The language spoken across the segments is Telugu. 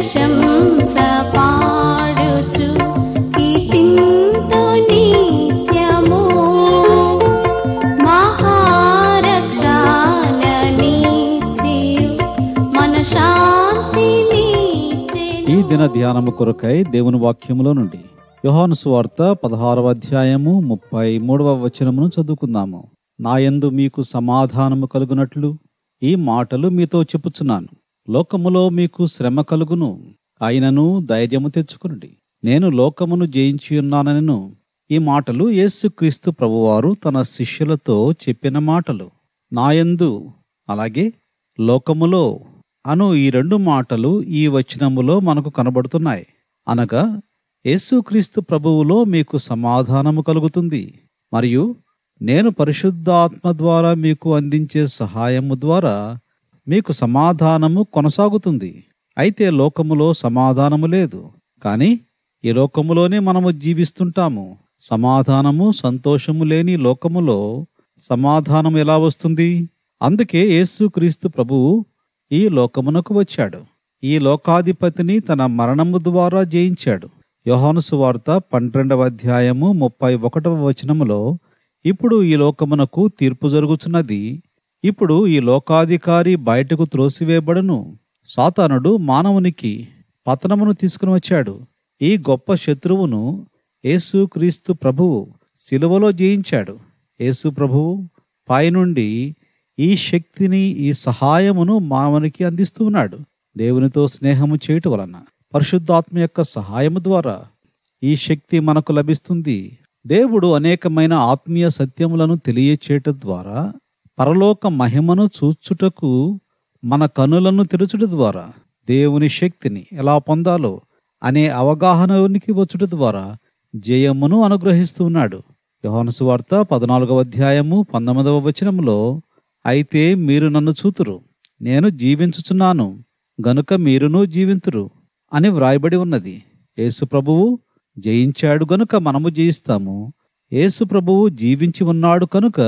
ప్రశంస పాడుచు నిత్యము. మన ఈ దిన ధ్యానము కొరకై దేవుని వాక్యములో నుండి యోహాను సువార్త పదహారవ అధ్యాయము ముప్పై మూడవ వచనమును చదువుకుందాము. నాయందు మీకు సమాధానము కలుగునట్లు ఈ మాటలు మీతో చెప్పుచున్నాను. లోకములో మీకు శ్రమ కలుగును. ఆయనను ధైర్యము తెచ్చుకునండి. నేను లోకమును జయించియున్నానను ఈ మాటలు యేసుక్రీస్తు ప్రభువారు తన శిష్యులతో చెప్పిన మాటలు. నాయందు అలాగే లోకములో అను ఈ రెండు మాటలు ఈ వచనములో మనకు కనబడుతున్నాయి. అనగా యేసుక్రీస్తు ప్రభువులో మీకు సమాధానము కలుగుతుంది. మరియు నేను పరిశుద్ధాత్మ ద్వారా మీకు అందించే సహాయము ద్వారా మీకు సమాధానము కొనసాగుతుంది. అయితే లోకములో సమాధానము లేదు. కానీ ఈ లోకములోనే మనము జీవిస్తుంటాము. సమాధానము సంతోషము లేని లోకములో సమాధానం ఎలా వస్తుంది? అందుకే యేసుక్రీస్తు ప్రభువు ఈ లోకమునకు వచ్చాడు. ఈ లోకాధిపతిని తన మరణము ద్వారా జయించాడు. యోహానుసు వార్త పన్నెండవ అధ్యాయము ముప్పై ఒకటవ వచనములో ఇప్పుడు ఈ లోకమునకు తీర్పు జరుగుతున్నది ఇప్పుడు ఈ లోకాధికారి బయటకు త్రోసివేయబడును. సాతానుడు మానవునికి పతనమును తీసుకుని వచ్చాడు. ఈ గొప్ప శత్రువును యేసుక్రీస్తు ప్రభువు శిలువలో జయించాడు. యేసు ప్రభువు పైనుండి ఈ శక్తిని ఈ సహాయమును మానవునికి అందిస్తూ ఉన్నాడు. దేవునితో స్నేహము చేయటం వలన పరిశుద్ధాత్మ యొక్క సహాయము ద్వారా ఈ శక్తి మనకు లభిస్తుంది. దేవుడు అనేకమైన ఆత్మీయ సత్యములను తెలియచేయటం ద్వారా పరలోక మహిమను చూచుటకు మన కనులను తెరచుట ద్వారా దేవుని శక్తిని ఎలా పొందాలో అనే అవగాహనకి వచ్చుట ద్వారా జయమును అనుగ్రహిస్తూ ఉన్నాడు వార్త పద్నాలుగవ అధ్యాయము పంతొమ్మిదవ వచనములో అయితే మీరు నన్ను చూతురు నేను జీవించుచున్నాను గనుక మీరును జీవింతురు అని వ్రాయబడి ఉన్నది. యేసు ప్రభువు జయించాడు గనుక మనము జయిస్తాము యేసు ప్రభువు జీవించి ఉన్నాడు కనుక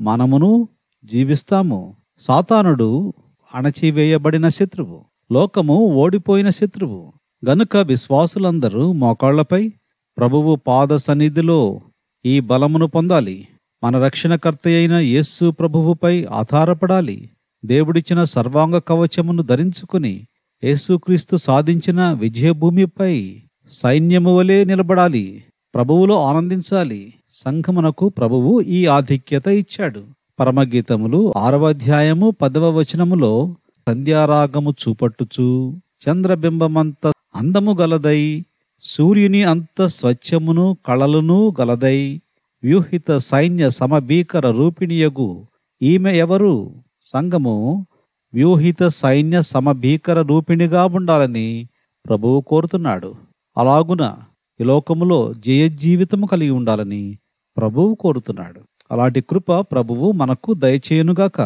మనమును జీవిస్తాము. సాతానుడు అణచివేయబడిన శత్రువు. లోకము ఓడిపోయిన శత్రువు. గనుక విశ్వాసులందరూ మోకాళ్ళపై ప్రభువు పాద సన్నిధిలో ఈ బలమును పొందాలి. మన రక్షణకర్త అయిన యేస్సు ప్రభువుపై ఆధారపడాలి. దేవుడిచ్చిన సర్వాంగ కవచమును ధరించుకుని యేసుక్రీస్తు సాధించిన విజయభూమిపై సైన్యము వలె నిలబడాలి. ప్రభువులో ఆనందించాలి. సంఘమునకు ప్రభువు ఈ ఆధిక్యత ఇచ్చాడు. పరమగీతములు ఆరవ అధ్యాయము పదవ వచనములో సంధ్యారాగము చూపట్టుచు చంద్రబింబమంత అందము గలదై సూర్యుని అంత స్వచ్ఛమును కళలును గలదై వ్యూహిత సైన్య సమభీకర రూపిణియగు ఈమె ఎవరు? సంఘము వ్యూహిత సైన్య సమభీకర రూపిణిగా ఉండాలని ప్రభువు కోరుతున్నాడు. అలాగున ఈ లోకములో జయ జీవితము కలిగి ఉండాలని ప్రభువు కోరుతున్నాడు. అలాంటి కృప ప్రభువు మనకు దయచేయునుగాక.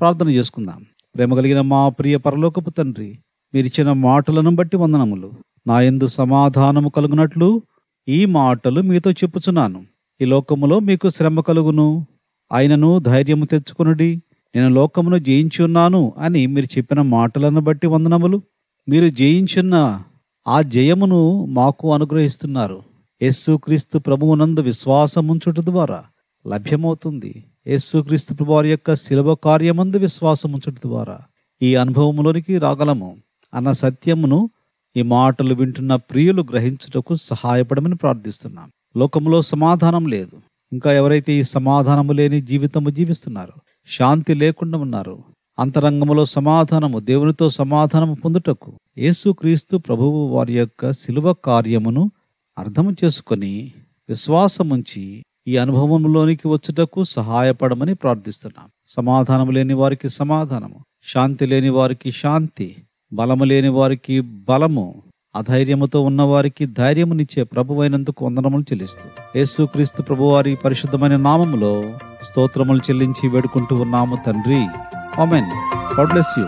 ప్రార్థన చేసుకుందాం. ప్రేమ కలిగిన మా ప్రియ పరలోకపు తండ్రి మీరిచ్చిన మాటలను బట్టి వందనములు. నా ఎందు సమాధానము కలుగునట్లు ఈ మాటలు మీతో చెప్పుచున్నాను. ఈ లోకములో మీకు శ్రమ కలుగును. ఆయనను ధైర్యము తెచ్చుకునుడి. నేను లోకమును జయించి ఉన్నాను అని మీరు చెప్పిన మాటలను బట్టి వందనములు. మీరు జయించున్న ఆ జయమును మాకు అనుగ్రహిస్తున్నారు. యేసుక్రీస్తు ప్రభువునందు విశ్వాసముంచుట ద్వారా లభ్యమవుతుంది. యేసుక్రీస్తు ప్రభువారి యొక్క శిలవ కార్యమందు విశ్వాసముంచుట ద్వారా ఈ అనుభవంలోనికి రాగలము. అన్న సత్యమును ఈ మాటలు వింటున్న ప్రియులు గ్రహించుటకు సహాయపడమని ప్రార్థిస్తున్నాం. లోకంలో సమాధానం లేదు. ఇంకా ఎవరైతే ఈ సమాధానము లేని జీవితము జీవిస్తున్నారో శాంతి లేకుండా ఉన్నారు అంతరంగములో సమాధానము దేవునితో సమాధానము పొందుటకు యేసుక్రీస్తు ప్రభువు వారి యొక్క శిలువ కార్యమును అర్థం చేసుకొని విశ్వాసముంచి ఈ అనుభవంలోనికి వచ్చుటకు సహాయపడమని ప్రార్థిస్తున్నాం. సమాధానం లేని వారికి సమాధానము శాంతి లేని వారికి శాంతి బలము లేని వారికి బలము అధైర్యముతో ఉన్నవారికి ధైర్యమునిచ్చే ప్రభువైనందుకు వందనములు చెల్లిస్తూ యేసుక్రీస్తు ప్రభువారి పరిశుద్ధమైన నామములో స్తోత్రములు చెల్లించి వేడుకుంటూ ఉన్నాము తండ్రి. ఆమెన్. God bless you.